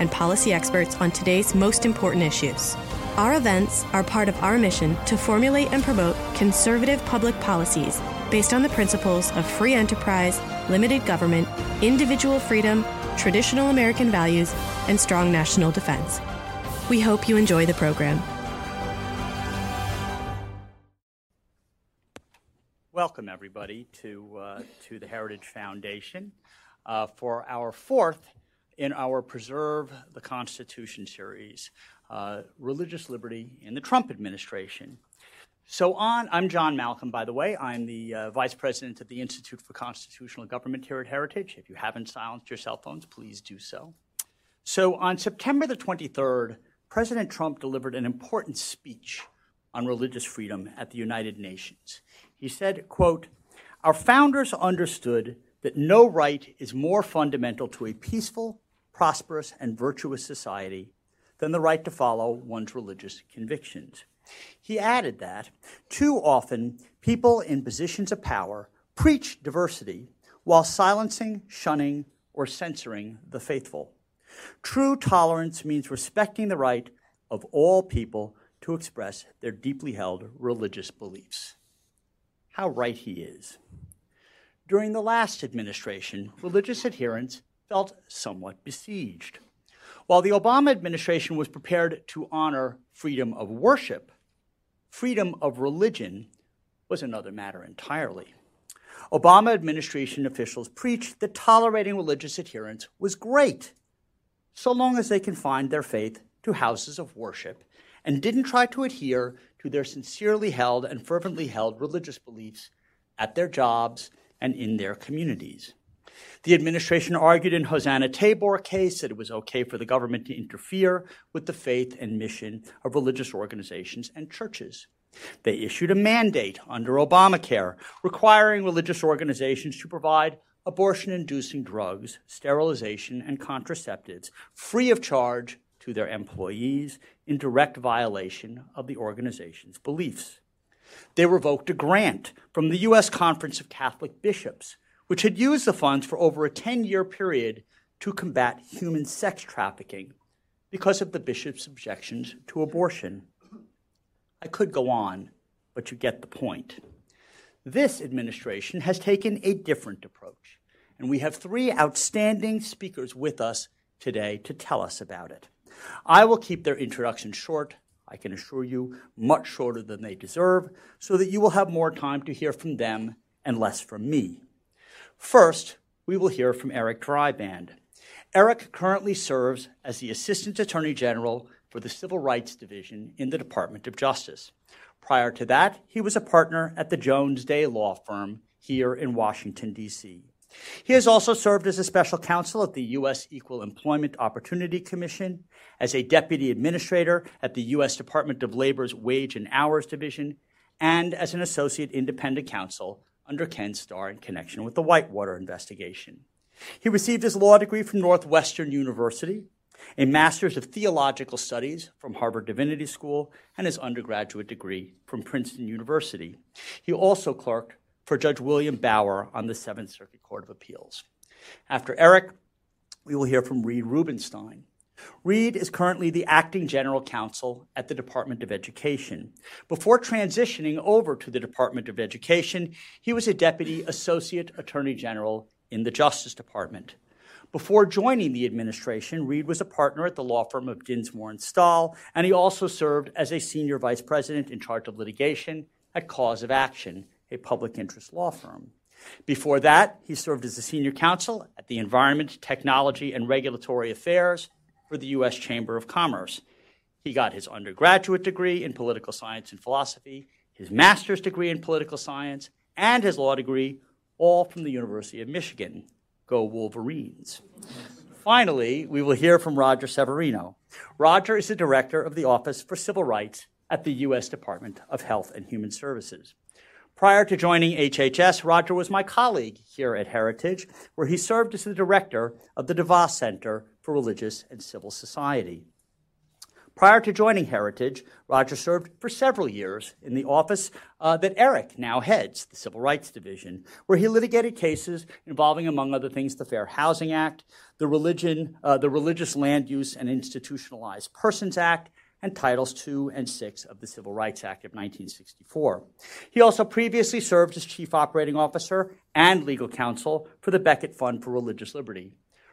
and policy experts on today's most important issues. Our events are part of our mission to formulate and promote conservative public policies based on the principles of free enterprise, limited government, individual freedom, traditional American values, and strong national defense. We hope you enjoy the program. Welcome, everybody, to, uh, to the Heritage Foundation uh, for our fourth in our Preserve the Constitution series, uh, Religious Liberty in the Trump Administration. So, on, I'm John Malcolm, by the way. I'm the uh, Vice President of the Institute for Constitutional Government here at Heritage. If you haven't silenced your cell phones, please do so. So, on September the 23rd, President Trump delivered an important speech on religious freedom at the United Nations. He said, quote, Our founders understood that no right is more fundamental to a peaceful, prosperous, and virtuous society than the right to follow one's religious convictions. He added that too often people in positions of power preach diversity while silencing, shunning, or censoring the faithful. True tolerance means respecting the right of all people to express their deeply held religious beliefs how right he is. During the last administration, religious adherents felt somewhat besieged. While the Obama administration was prepared to honor freedom of worship, freedom of religion was another matter entirely. Obama administration officials preached that tolerating religious adherents was great, so long as they confined their faith to houses of worship and didn't try to adhere to their sincerely held and fervently held religious beliefs at their jobs and in their communities. The administration argued in Hosanna Tabor case that it was okay for the government to interfere with the faith and mission of religious organizations and churches. They issued a mandate under Obamacare requiring religious organizations to provide abortion inducing drugs, sterilization, and contraceptives free of charge to their employees in direct violation of the organization's beliefs. They revoked a grant from the U.S. Conference of Catholic Bishops, which had used the funds for over a 10 year period to combat human sex trafficking because of the bishop's objections to abortion. I could go on, but you get the point. This administration has taken a different approach, and we have three outstanding speakers with us today to tell us about it. I will keep their introduction short, I can assure you, much shorter than they deserve, so that you will have more time to hear from them and less from me. First, we will hear from Eric Dreiband. Eric currently serves as the Assistant Attorney General for the Civil Rights Division in the Department of Justice. Prior to that, he was a partner at the Jones Day Law Firm here in Washington, D.C. He has also served as a special counsel at the U.S. Equal Employment Opportunity Commission, as a deputy administrator at the U.S. Department of Labor's Wage and Hours Division, and as an associate independent counsel under Ken Starr in connection with the Whitewater investigation. He received his law degree from Northwestern University, a master's of theological studies from Harvard Divinity School, and his undergraduate degree from Princeton University. He also clerked for Judge William Bauer on the Seventh Circuit Court of Appeals. After Eric, we will hear from Reed Rubinstein. Reed is currently the acting general counsel at the Department of Education. Before transitioning over to the Department of Education, he was a deputy associate attorney general in the Justice Department. Before joining the administration, Reed was a partner at the law firm of Dinsmore and Shohl, and he also served as a senior vice president in charge of litigation at Cause of Action, a public interest law firm. Before that, he served as a senior counsel at the Environment, Technology, and Regulatory Affairs for the U.S. Chamber of Commerce. He got his undergraduate degree in political science and philosophy, his master's degree in political science, and his law degree, all from the University of Michigan. Go Wolverines. Finally, we will hear from Roger Severino. Roger is the director of the Office for Civil Rights at the U.S. Department of Health and Human Services. Prior to joining HHS, Roger was my colleague here at Heritage, where he served as the director of the DeVos Center for Religious and Civil Society. Prior to joining Heritage, Roger served for several years in the office uh, that Eric now heads, the Civil Rights Division, where he litigated cases involving, among other things, the Fair Housing Act, the, religion, uh, the Religious Land Use and Institutionalized Persons Act, and Titles 2 and 6 of the Civil Rights Act of 1964. He also previously served as Chief Operating Officer and Legal Counsel for the Becket Fund for Religious Liberty.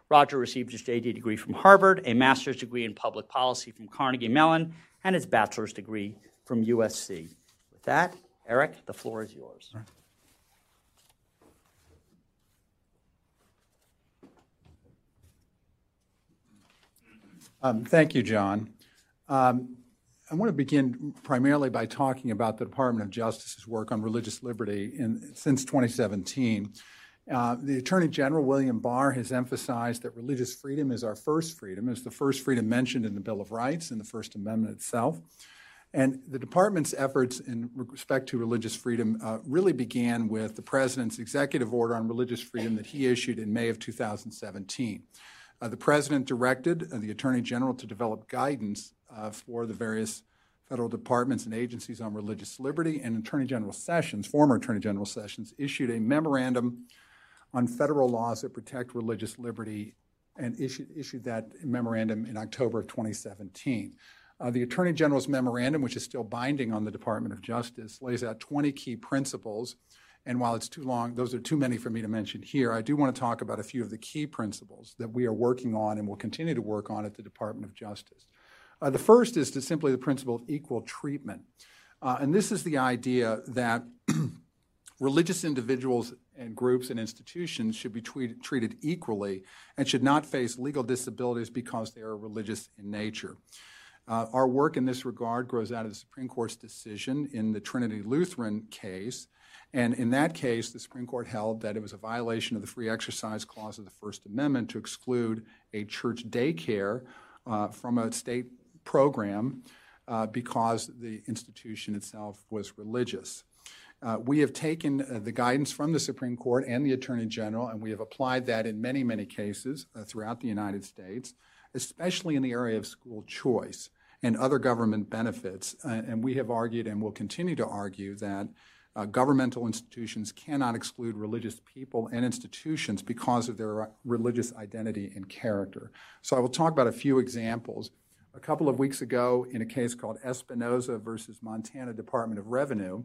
Roger received his JD degree from Harvard, a master's degree in public policy from Carnegie Mellon, and his bachelor's degree from USC. With that, Eric, the floor is yours. Um, thank you, John. Um, I want to begin primarily by talking about the Department of Justice's work on religious liberty in, since 2017. Uh, the Attorney General, William Barr, has emphasized that religious freedom is our first freedom. is the first freedom mentioned in the Bill of Rights and the First Amendment itself. And the department's efforts in respect to religious freedom uh, really began with the president's executive order on religious freedom that he issued in May of 2017. Uh, the president directed uh, the attorney general to develop guidance uh, for the various federal departments and agencies on religious liberty, and Attorney General Sessions, former Attorney General Sessions, issued a memorandum on federal laws that protect religious liberty and issued, issued that memorandum in October of 2017. Uh, the Attorney General's memorandum, which is still binding on the Department of Justice, lays out 20 key principles. And while it's too long, those are too many for me to mention here. I do want to talk about a few of the key principles that we are working on and will continue to work on at the Department of Justice. Uh, the first is to simply the principle of equal treatment. Uh, and this is the idea that religious individuals and groups and institutions should be treated, treated equally and should not face legal disabilities because they are religious in nature. Uh, our work in this regard grows out of the Supreme Court's decision in the Trinity Lutheran case. And in that case, the Supreme Court held that it was a violation of the Free Exercise Clause of the First Amendment to exclude a church daycare uh, from a state program uh, because the institution itself was religious. Uh, we have taken uh, the guidance from the Supreme Court and the Attorney General, and we have applied that in many, many cases uh, throughout the United States, especially in the area of school choice and other government benefits. Uh, and we have argued and will continue to argue that uh, governmental institutions cannot exclude religious people and institutions because of their religious identity and character. So I will talk about a few examples. A couple of weeks ago, in a case called Espinoza versus Montana Department of Revenue,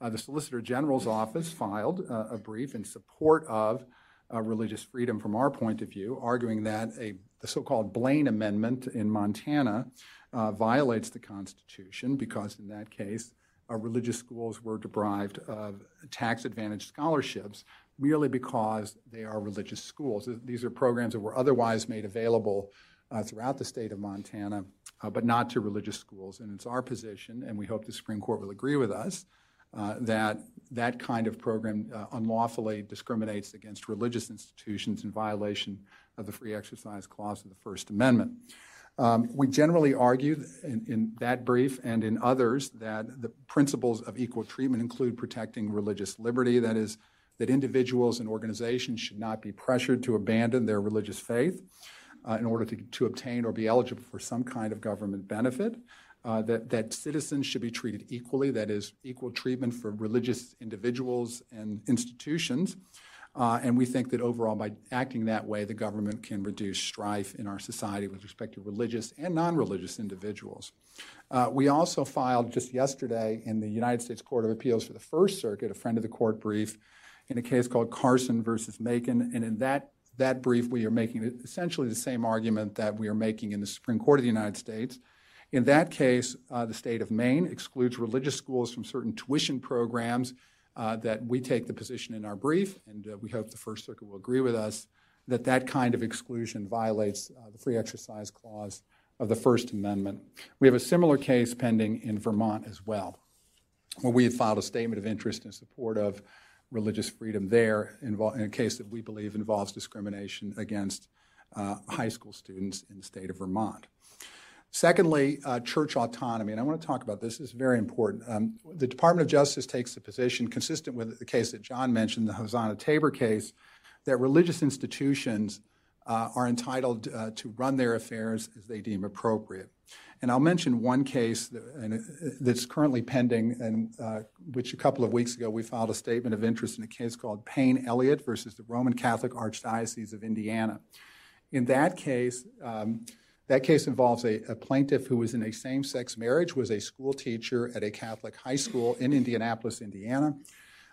uh, the Solicitor General's office filed uh, a brief in support of uh, religious freedom from our point of view, arguing that a, the so called Blaine Amendment in Montana uh, violates the Constitution because, in that case, uh, religious schools were deprived of tax advantaged scholarships merely because they are religious schools. These are programs that were otherwise made available uh, throughout the state of Montana, but not to religious schools. And it's our position, and we hope the Supreme Court will agree with us, uh, that that kind of program uh, unlawfully discriminates against religious institutions in violation of the Free Exercise Clause of the First Amendment. Um, we generally argue in, in, that brief and in others that the principles of equal treatment include protecting religious liberty, that is, that individuals and organizations should not be pressured to abandon their religious faith uh, in order to, to obtain or be eligible for some kind of government benefit uh, that, that citizens should be treated equally, that is, equal treatment for religious individuals and institutions. Uh, and we think that overall, by acting that way, the government can reduce strife in our society with respect to religious and non religious individuals. Uh, we also filed just yesterday in the United States Court of Appeals for the First Circuit, a friend of the court brief, in a case called Carson versus Makin. And in that, that brief, we are making essentially the same argument that we are making in the Supreme Court of the United States in that case, uh, the state of Maine excludes religious schools from certain tuition programs uh, that we take the position in our brief, and uh, we hope the First Circuit will agree with us that that kind of exclusion violates uh, the Free Exercise Clause of the First Amendment. We have a similar case pending in Vermont as well, where we have filed a statement of interest in support of religious freedom there in a case that we believe involves discrimination against uh, high school students in the state of Vermont. Secondly, uh, church autonomy, and I want to talk about this. This is very important. Um, the Department of Justice takes the position, consistent with the case that John mentioned, the Hosanna Tabor case, that religious institutions uh, are entitled uh, to run their affairs as they deem appropriate. And I'll mention one case that's currently pending, and uh, which a couple of weeks ago we filed a statement of interest in a case called Payne Elliott versus the Roman Catholic Archdiocese of Indiana. In that case, um, that case involves a, a, plaintiff who was in a same sex marriage, was a school teacher at a Catholic high school in Indianapolis, Indiana.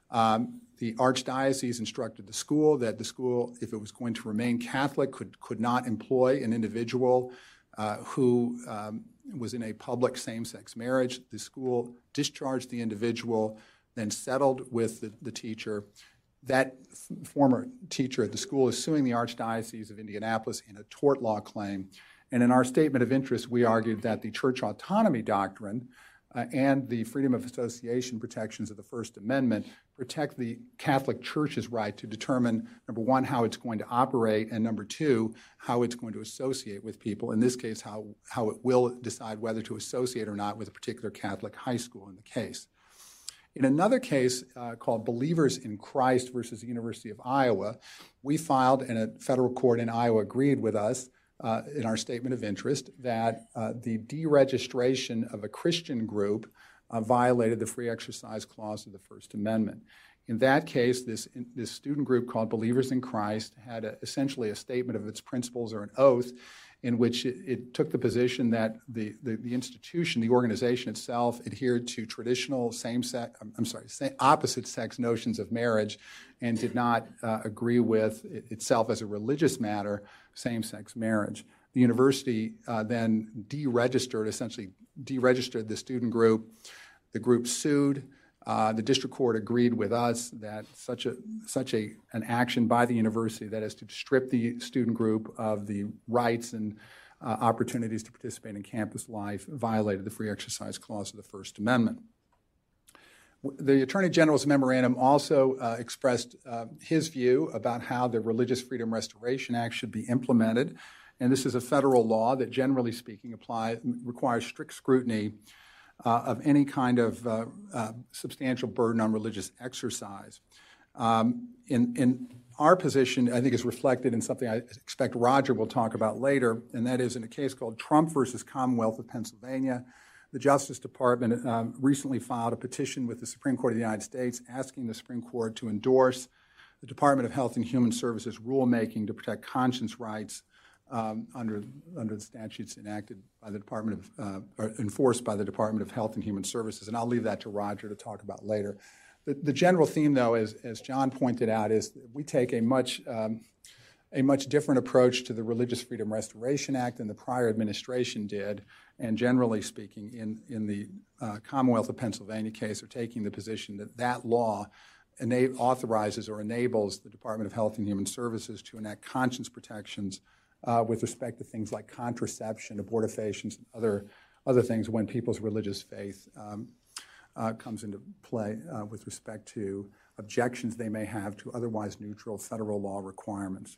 Um, the archdiocese instructed the school that the school, if it was going to remain Catholic, could, could not employ an individual uh, who um, was in a public same sex marriage. The school discharged the individual, then settled with the, the teacher. That f- former teacher at the school is suing the Archdiocese of Indianapolis in a tort law claim and in our statement of interest, we argued that the church autonomy doctrine uh, and the freedom of association protections of the First Amendment protect the Catholic Church's right to determine, number one, how it's going to operate, and number two, how it's going to associate with people. In this case, how, how it will decide whether to associate or not with a particular Catholic high school in the case. In another case uh, called Believers in Christ versus the University of Iowa, we filed, and a federal court in Iowa agreed with us uh, in our statement of interest that uh, the deregistration of a Christian group uh, violated the free exercise clause of the First Amendment. In that case, this, this student group called Believers in Christ had a, essentially a statement of its principles or an oath in which it, it took the position that the, the, the, institution, the organization itself, adhered to traditional same sex, I'm sorry, same, opposite sex notions of marriage and did not uh, agree with it itself as a religious matter same sex marriage. The university uh, then deregistered, essentially deregistered the student group. The group sued. Uh, the district court agreed with us that such a such a an action by the university that is to strip the student group of the rights and uh, opportunities to participate in campus life violated the free exercise clause of the First Amendment. The Attorney General's memorandum also uh, expressed uh, his view about how the Religious Freedom Restoration Act should be implemented. And this is a federal law that, generally speaking, apply, requires strict scrutiny uh, of any kind of uh, uh, substantial burden on religious exercise. Um, in, in, our position, I think, is reflected in something I expect Roger will talk about later, and that is in a case called Trump versus Commonwealth of Pennsylvania. The Justice Department um, recently filed a petition with the Supreme Court of the United States asking the Supreme Court to endorse the Department of Health and Human Services rulemaking to protect conscience rights um, under, under the statutes enacted by the Department of, uh, or enforced by the Department of Health and Human Services. And I'll leave that to Roger to talk about later. The, the general theme, though, as, as John pointed out, is we take a much, um, a much different approach to the Religious Freedom Restoration Act than the prior administration did. And generally speaking, in, in the uh, Commonwealth of Pennsylvania case, are taking the position that that law authorizes or enables the Department of Health and Human Services to enact conscience protections uh, with respect to things like contraception, abortifacients, and other, other things when people's religious faith um, uh, comes into play uh, with respect to objections they may have to otherwise neutral federal law requirements.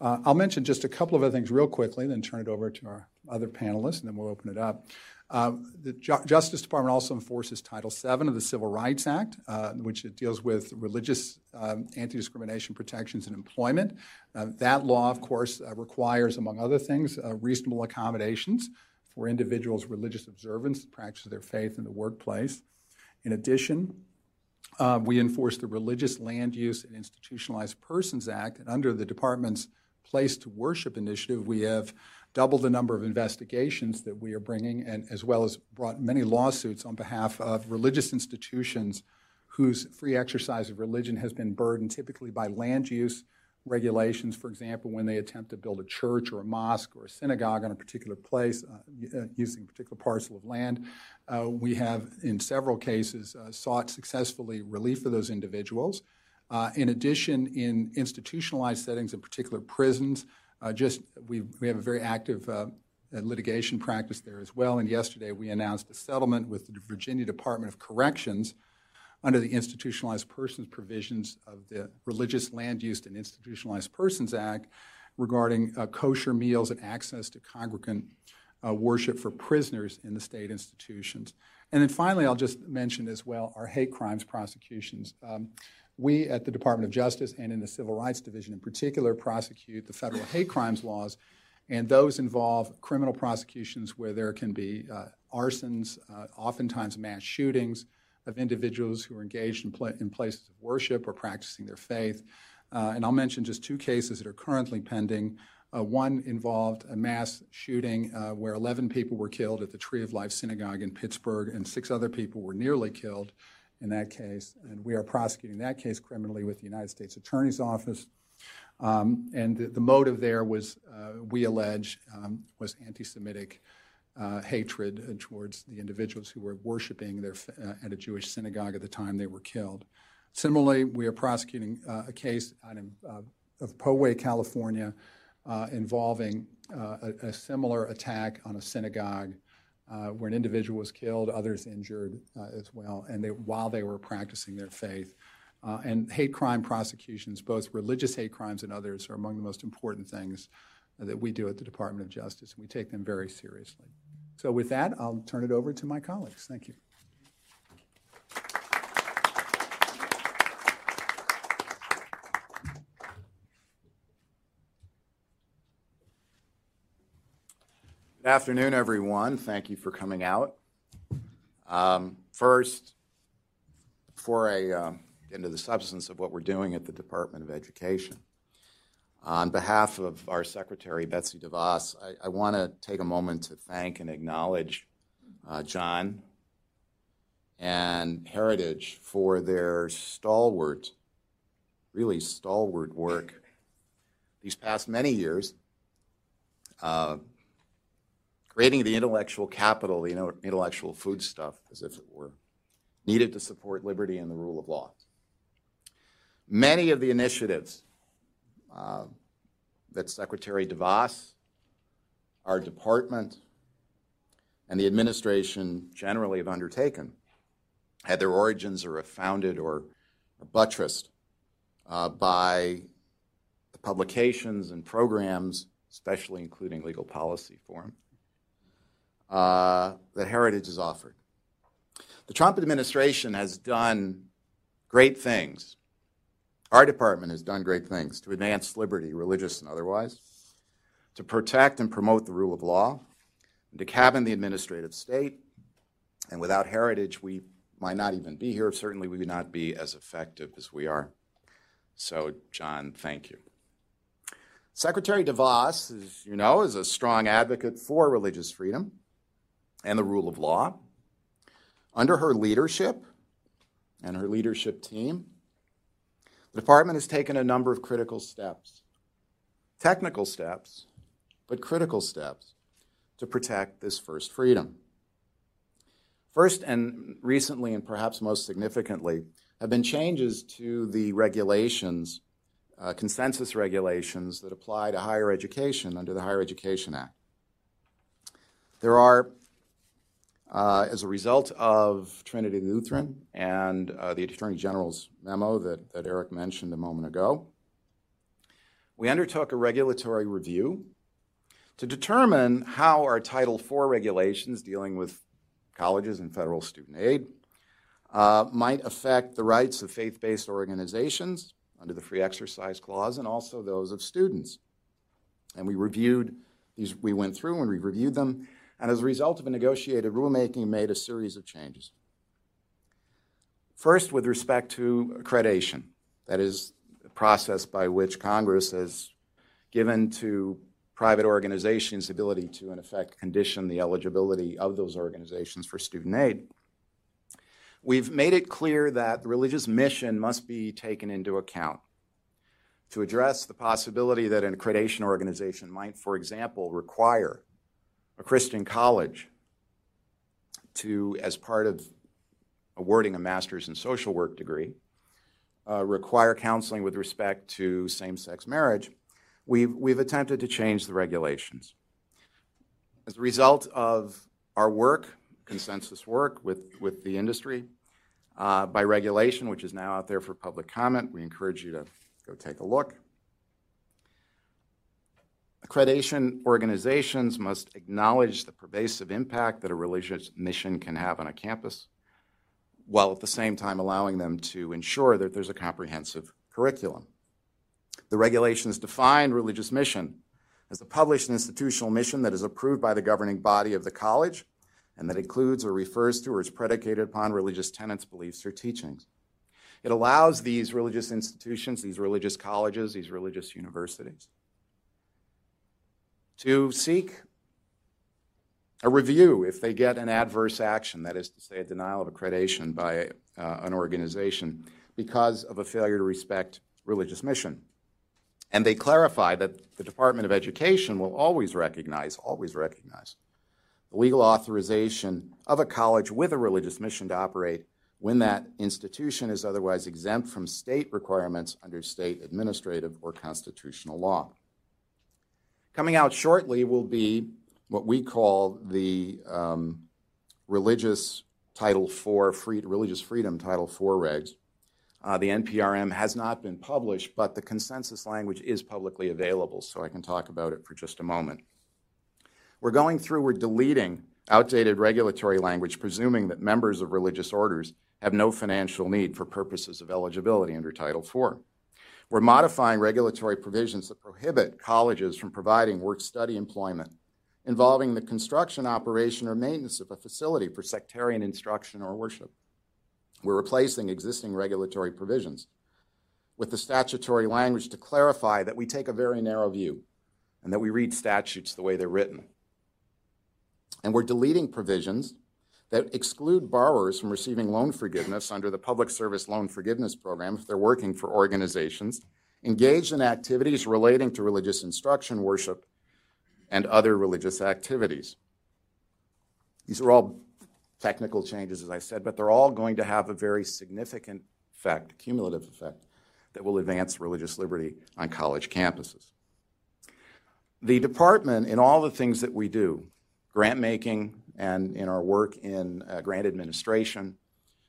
Uh, I'll mention just a couple of other things real quickly, then turn it over to our other panelists, and then we'll open it up. Uh, the Ju- Justice Department also enforces Title VII of the Civil Rights Act, uh, which deals with religious um, anti discrimination protections in employment. Uh, that law, of course, uh, requires, among other things, uh, reasonable accommodations for individuals' religious observance, practice of their faith in the workplace. In addition, uh, we enforce the Religious Land Use and Institutionalized Persons Act, and under the department's Place to Worship initiative, we have double the number of investigations that we are bringing, and as well as brought many lawsuits on behalf of religious institutions whose free exercise of religion has been burdened typically by land use regulations, for example, when they attempt to build a church or a mosque or a synagogue on a particular place uh, uh using a particular parcel of land. Uh, we have, in several cases, uh, sought successfully relief for those individuals. Uh, in addition, in institutionalized settings, in particular prisons, just we, we have a very active uh, litigation practice there as well. And yesterday we announced a settlement with the Virginia Department of Corrections under the Institutionalized Persons provisions of the Religious Land Use and Institutionalized Persons Act. regarding uh, kosher meals and access to congregant uh, worship for prisoners in the state institutions. And then finally, I'll just mention as well our hate crimes prosecutions. Um, we at the Department of Justice and in the Civil Rights Division in particular prosecute the federal hate crimes laws, and those involve criminal prosecutions where there can be uh, arsons, uh, oftentimes mass shootings of individuals who are engaged in, in places of worship or practicing their faith. Uh, and I'll mention just two cases that are currently pending. Uh, one involved a mass shooting uh, where 11 people were killed at the Tree of Life Synagogue in Pittsburgh, and six other people were nearly killed in that case. And we are prosecuting that case criminally with the United States Attorney's Office. Um, and the, the, motive there was, uh, we allege, um, was anti Semitic uh, hatred towards the individuals who were worshiping their, uh, at a Jewish synagogue at the time they were killed. Similarly, we are prosecuting uh, a case out of, of Poway, California, uh, involving uh, a, a, similar attack on a synagogue uh, where an individual was killed, others injured uh, as well, and they, while they were practicing their faith. Uh, and hate crime prosecutions, both religious hate crimes and others, are among the most important things that we do at the Department of Justice, and we take them very seriously. So, with that, I'll turn it over to my colleagues. Thank you. Good afternoon, everyone. Thank you for coming out. Um, first, before I uh, get into the substance of what we're doing at the Department of Education, on behalf of our Secretary, Betsy DeVos, I, I want to take a moment to thank and acknowledge uh, John and Heritage for their stalwart, really stalwart work these past many years. Uh, creating the intellectual capital, the intellectual foodstuff, as if it were, needed to support liberty and the rule of law. Many of the initiatives uh, that Secretary DeVos, our department, and the administration generally have undertaken had their origins or founded or, buttressed uh, by the publications and programs, especially including Legal Policy Forum, uh, that Heritage has offered. The Trump administration has done great things. Our department has done great things to advance liberty, religious and otherwise, to protect and promote the rule of law, to cabin the administrative state. And without Heritage, we might not even be here. Certainly, we would not be as effective as we are. So, John, thank you. Secretary DeVos, as you know, is a strong advocate for religious freedom and the rule of law. Under her leadership and her leadership team, the department has taken a number of critical steps, technical steps, but critical steps to protect this first freedom. First, and recently, and perhaps most significantly, have been changes to the regulations, uh, consensus regulations that apply to higher education under the Higher Education Act. There are uh, as a result of Trinity Lutheran and uh, the Attorney General's memo that, that Eric mentioned a moment ago, we undertook a regulatory review to determine how our Title IV regulations dealing with colleges and federal student aid uh, might affect the rights of faith based organizations under the Free Exercise Clause and also those of students. And we reviewed these, we went through and we reviewed them and as a result of a negotiated rulemaking, made a series of changes. First, with respect to accreditation, that is, the process by which Congress has given to private organizations the ability to, in effect, condition the eligibility of those organizations for student aid. We've made it clear that the religious mission must be taken into account to address the possibility that an accreditation organization might, for example, require a Christian college to, as part of awarding a master's in social work degree, uh, require counseling with respect to same sex marriage, we've, we've attempted to change the regulations. As a result of our work, consensus work with, with the industry, uh, by regulation, which is now out there for public comment, we encourage you to go take a look. Accreditation organizations must acknowledge the pervasive impact that a religious mission can have on a campus, while at the same time allowing them to ensure that there's a comprehensive curriculum. The regulations define religious mission as a published institutional mission that is approved by the governing body of the college and that includes or refers to or is predicated upon religious tenets, beliefs, or teachings. It allows these religious institutions, these religious colleges, these religious universities to seek a review if they get an adverse action, that is to say, a denial of accreditation by uh, an organization because of a failure to respect religious mission. And they clarify that the Department of Education will always recognize, always recognize, the legal authorization of a college with a religious mission to operate when that institution is otherwise exempt from state requirements under state administrative or constitutional law. Coming out shortly will be what we call the um, Religious Title IV, free, Religious Freedom Title IV regs. Uh, the NPRM has not been published, but the consensus language is publicly available, so I can talk about it for just a moment. We're going through, we're deleting outdated regulatory language, presuming that members of religious orders have no financial need for purposes of eligibility under Title IV. We're modifying regulatory provisions that prohibit colleges from providing work study employment involving the construction, operation, or maintenance of a facility for sectarian instruction or worship. We're replacing existing regulatory provisions with the statutory language to clarify that we take a very narrow view and that we read statutes the way they're written. And we're deleting provisions that exclude borrowers from receiving loan forgiveness under the Public Service Loan Forgiveness Program if they're working for organizations engaged in activities relating to religious instruction, worship, and other religious activities. These are all technical changes, as I said, but they're all going to have a very significant effect, cumulative effect, that will advance religious liberty on college campuses. The department, in all the things that we do, grant making and in our work in uh, grant administration,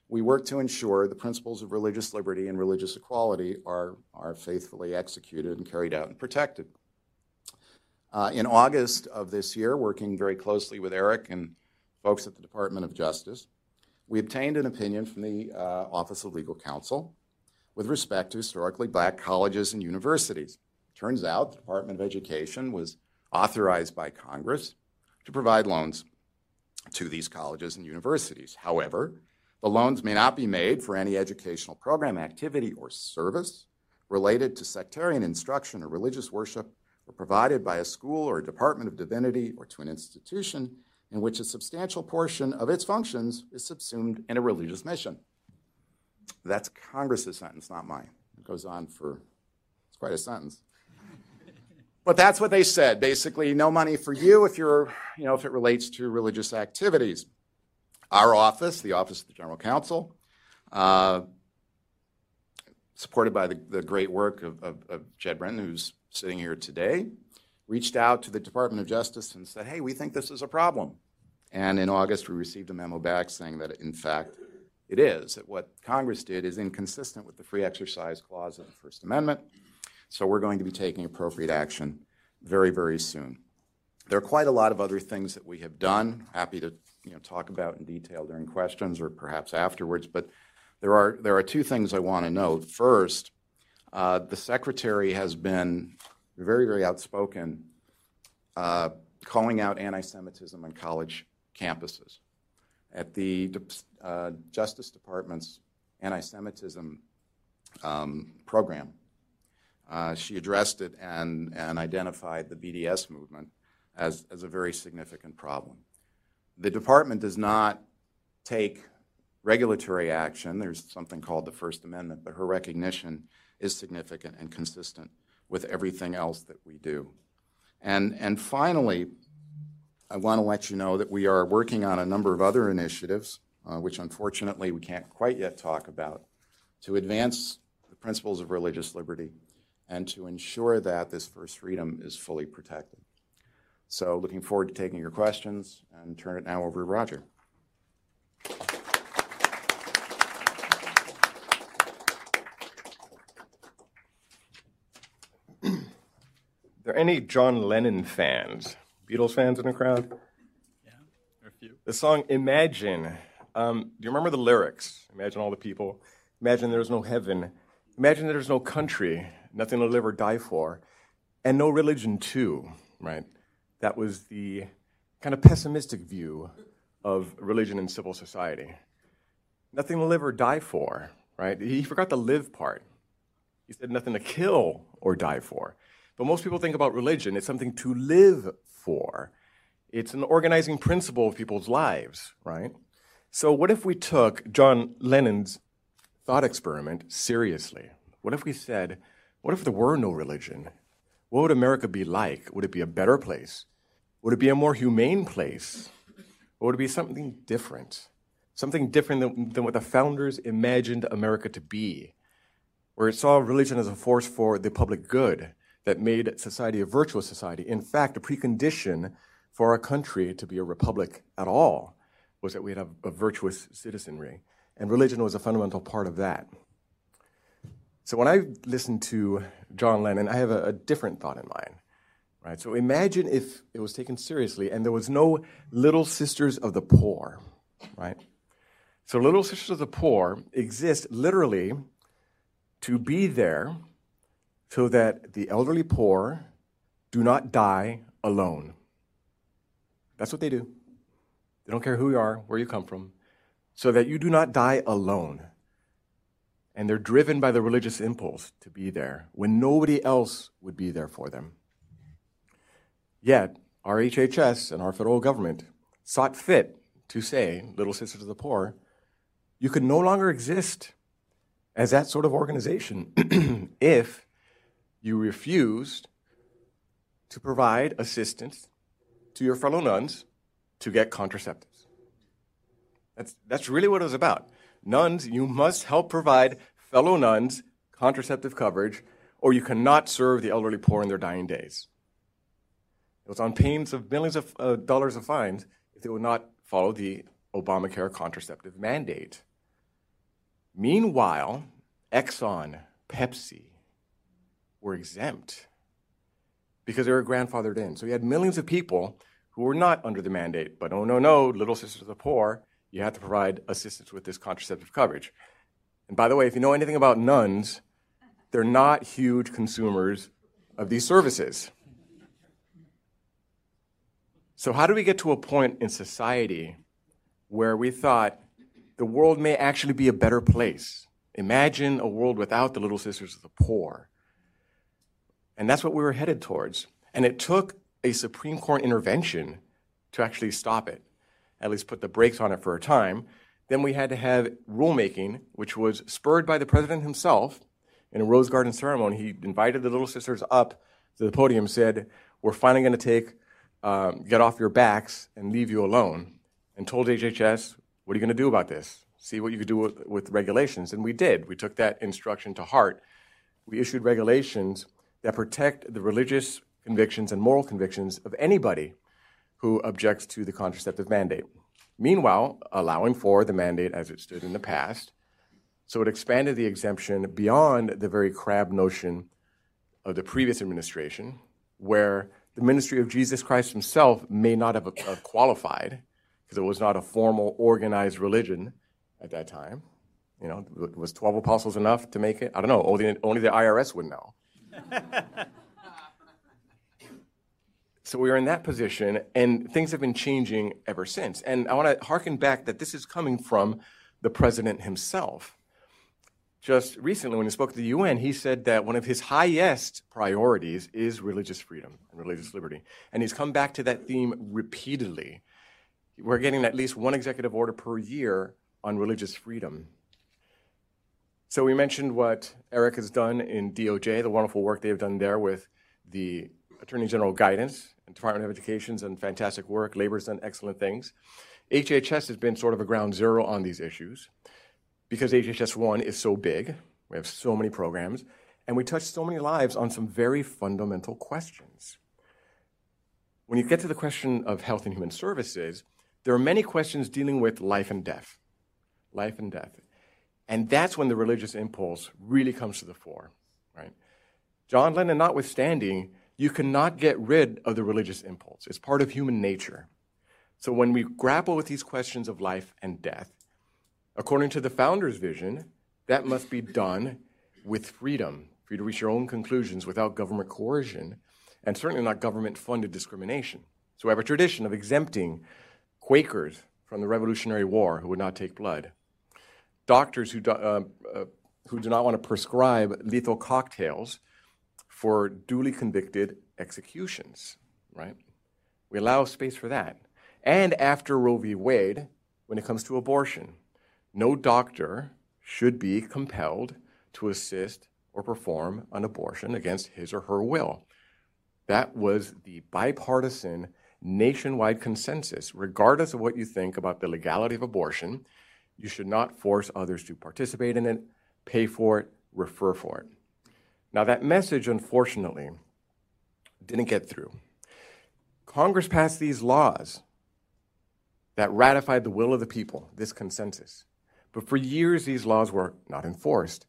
we work to ensure the principles of religious liberty and religious equality are, are faithfully executed and carried out and protected. Uh, in August of this year, working very closely with Eric and folks at the Department of Justice, we obtained an opinion from the uh, Office of Legal Counsel with respect to historically black colleges and universities. Turns out the Department of Education was authorized by Congress to provide loans to these colleges and universities. However, the loans may not be made for any educational program, activity, or service related to sectarian instruction or religious worship or provided by a school or a department of divinity or to an institution in which a substantial portion of its functions is subsumed in a religious mission. That's Congress's sentence, not mine. It goes on for, it's quite a sentence. But that's what they said. Basically, no money for you if you're, you know, if it relates to religious activities. Our office, the Office of the General Counsel, uh, supported by the, the great work of, of, of Jed Brenton, who's sitting here today, reached out to the Department of Justice and said, hey, we think this is a problem. And in August, we received a memo back saying that, in fact, it is, that what Congress did is inconsistent with the free exercise clause of the First Amendment. So we're going to be taking appropriate action very, very soon. There are quite a lot of other things that we have done. Happy to you know, talk about in detail during questions or perhaps afterwards, but there are, there are two things I want to note. First, uh, the Secretary has been very, very outspoken uh, calling out anti Semitism on college campuses. At the uh, Justice Department's anti Semitism um, program, uh, she addressed it and, and identified the BDS movement as, as a very significant problem. The department does not take regulatory action. There's something called the First Amendment, but her recognition is significant and consistent with everything else that we do. And, and finally, I want to let you know that we are working on a number of other initiatives, uh, which unfortunately we can't quite yet talk about, to advance the principles of religious liberty and to ensure that this first freedom is fully protected. So, looking forward to taking your questions and turn it now over to Roger. there any John Lennon fans? Beatles fans in the crowd? Yeah, a few. The song Imagine. Um, do you remember the lyrics? Imagine all the people. Imagine there's no heaven. Imagine there's no country, nothing to live or die for, and no religion, too, right? That was the kind of pessimistic view of religion and civil society. Nothing to live or die for, right? He forgot the live part. He said nothing to kill or die for. But most people think about religion, it's something to live for. It's an organizing principle of people's lives, right? So, what if we took John Lennon's thought experiment seriously? What if we said, what if there were no religion? What would America be like? Would it be a better place? Would it be a more humane place? Or would it be something different? Something different than, than what the founders imagined America to be, where it saw religion as a force for the public good that made society a virtuous society. In fact, a precondition for our country to be a republic at all was that we had a, a virtuous citizenry. And religion was a fundamental part of that. So when I listen to John Lennon, I have a, a, different thought in mind. Right? So imagine if it was taken seriously and there was no little sisters of the poor, right? So little sisters of the poor exist literally to be there so that the elderly poor do not die alone. That's what they do. They don't care who you are, where you come from, so that you do not die alone. And they're driven by the religious impulse to be there when nobody else would be there for them. Yet, our HHS and our federal government sought fit to say, Little Sisters of the Poor, you can no longer exist as that sort of organization if you refused to provide assistance to your fellow nuns to get contraceptives. That's, that's really what it was about. Nuns, you must help provide fellow nuns contraceptive coverage, or you cannot serve the elderly poor in their dying days. It was on pains of millions of uh, dollars of fines if they would not follow the Obamacare contraceptive mandate. Meanwhile, Exxon, Pepsi were exempt because they were grandfathered in. So you had millions of people who were not under the mandate, but oh no, no, Little Sisters of the Poor, you have to provide assistance with this contraceptive coverage. And by the way, if you know anything about nuns, they're not huge consumers of these services. So, how do we get to a point in society where we thought the world may actually be a better place? Imagine a world without the Little Sisters of the Poor. And that's what we were headed towards. And it took a Supreme Court intervention to actually stop it, at least put the brakes on it for a time. Then we had to have rulemaking, which was spurred by the president himself in a Rose Garden ceremony. He invited the Little Sisters up to the podium, said, We're finally going to take, um, get off your backs and leave you alone, and told HHS, What are you going to do about this? See what you could do with, with regulations. And we did. We took that instruction to heart. We issued regulations that protect the religious convictions and moral convictions of anybody who objects to the contraceptive mandate. Meanwhile, allowing for the mandate as it stood in the past, so it expanded the exemption beyond the very crab notion of the previous administration, where the ministry of Jesus Christ himself may not have, qualified, because it was not a formal, organized religion at that time. You know, was 12 apostles enough to make it? I don't know. Only, only the IRS would know. so we are in that position, and things have been changing ever since. And I want to harken back that this is coming from the president himself. Just recently, when he spoke to the UN, he said that one of his highest priorities is religious freedom and religious liberty. And he's come back to that theme repeatedly. We're getting at least one executive order per year on religious freedom. So we mentioned what Eric has done in DOJ, the wonderful work they've done there with the Attorney General guidance and Department of Education's done fantastic work. Labor's done excellent things. HHS has been sort of a ground zero on these issues because HHS 1 is so big. We have so many programs, and we touch so many lives on some very fundamental questions. When you get to the question of health and human services, there are many questions dealing with life and death. Life and death. And that's when the religious impulse really comes to the fore, right? John Lennon notwithstanding, You cannot get rid of the religious impulse, it's part of human nature. So when we grapple with these questions of life and death, according to the founder's vision, that must be done with freedom, for you to reach your own conclusions without government coercion, and certainly not government funded discrimination. So we have a tradition of exempting Quakers from the Revolutionary War who would not take blood, doctors who do, uh, uh, who do not want to prescribe lethal cocktails for duly convicted executions, right? We allow space for that. And after Roe v. Wade, when it comes to abortion, no doctor should be compelled to assist or perform an abortion against his or her will. That was the bipartisan nationwide consensus. Regardless of what you think about the legality of abortion, you should not force others to participate in it, pay for it, refer for it. Now, that message, unfortunately, didn't get through. Congress passed these laws that ratified the will of the people, this consensus. But for years, these laws were not enforced.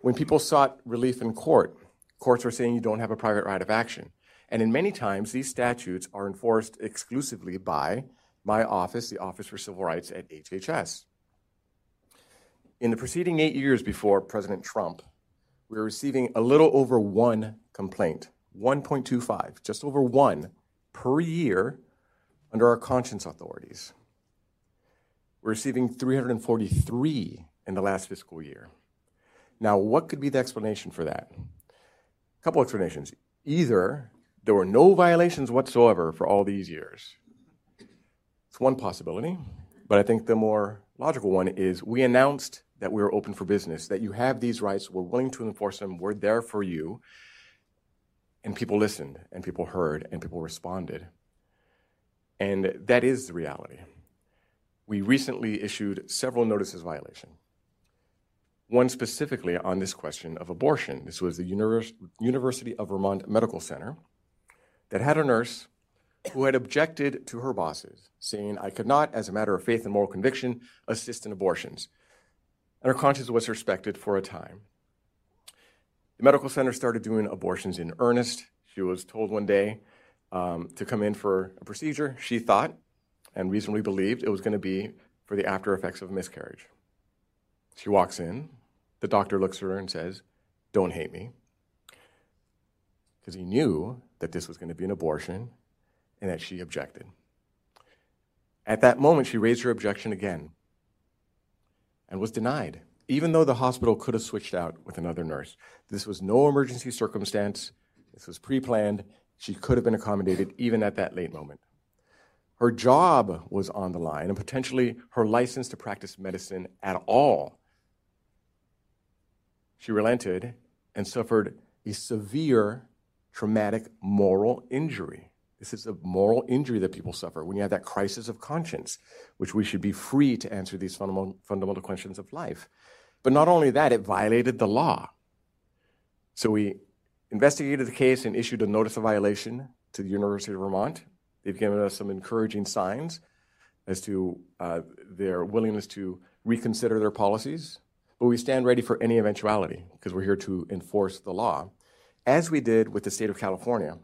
When people sought relief in court, courts were saying you don't have a private right of action. And in many times, these statutes are enforced exclusively by my office, the Office for Civil Rights at HHS. In the preceding eight years before President Trump, were receiving a little over one complaint, 1.25, just over one per year under our conscience authorities. We're receiving 343 in the last fiscal year. Now, what could be the explanation for that? A couple explanations. Either there were no violations whatsoever for all these years. It's one possibility, but I think the more logical one is we announced that we are open for business, that you have these rights, we're willing to enforce them, we're there for you. And people listened, and people heard, and people responded. And that is the reality. We recently issued several notices of violation. One specifically on this question of abortion. This was the Univers- University of Vermont Medical Center that had a nurse who had objected to her bosses, saying, I could not, as a matter of faith and moral conviction, assist in abortions. And her conscience was respected for a time. The medical center started doing abortions in earnest. She was told one day um, to come in for a procedure. She thought and reasonably believed it was going to be for the after effects of a miscarriage. She walks in. The doctor looks at her and says, Don't hate me. Because he knew that this was going to be an abortion and that she objected. At that moment, she raised her objection again and was denied, even though the hospital could have switched out with another nurse. This was no emergency circumstance, this was pre planned. She could have been accommodated even at that late moment. Her job was on the line and potentially her license to practice medicine at all. She relented and suffered a severe traumatic moral injury. This is a moral injury that people suffer when you have that crisis of conscience, which we should be free to answer these fundamental, fundamental questions of life. But not only that, it violated the law. So we investigated the case and issued a notice of violation to the University of Vermont. They've given us some encouraging signs as to uh, their willingness to reconsider their policies. But we stand ready for any eventuality because we're here to enforce the law as we did with the state of California.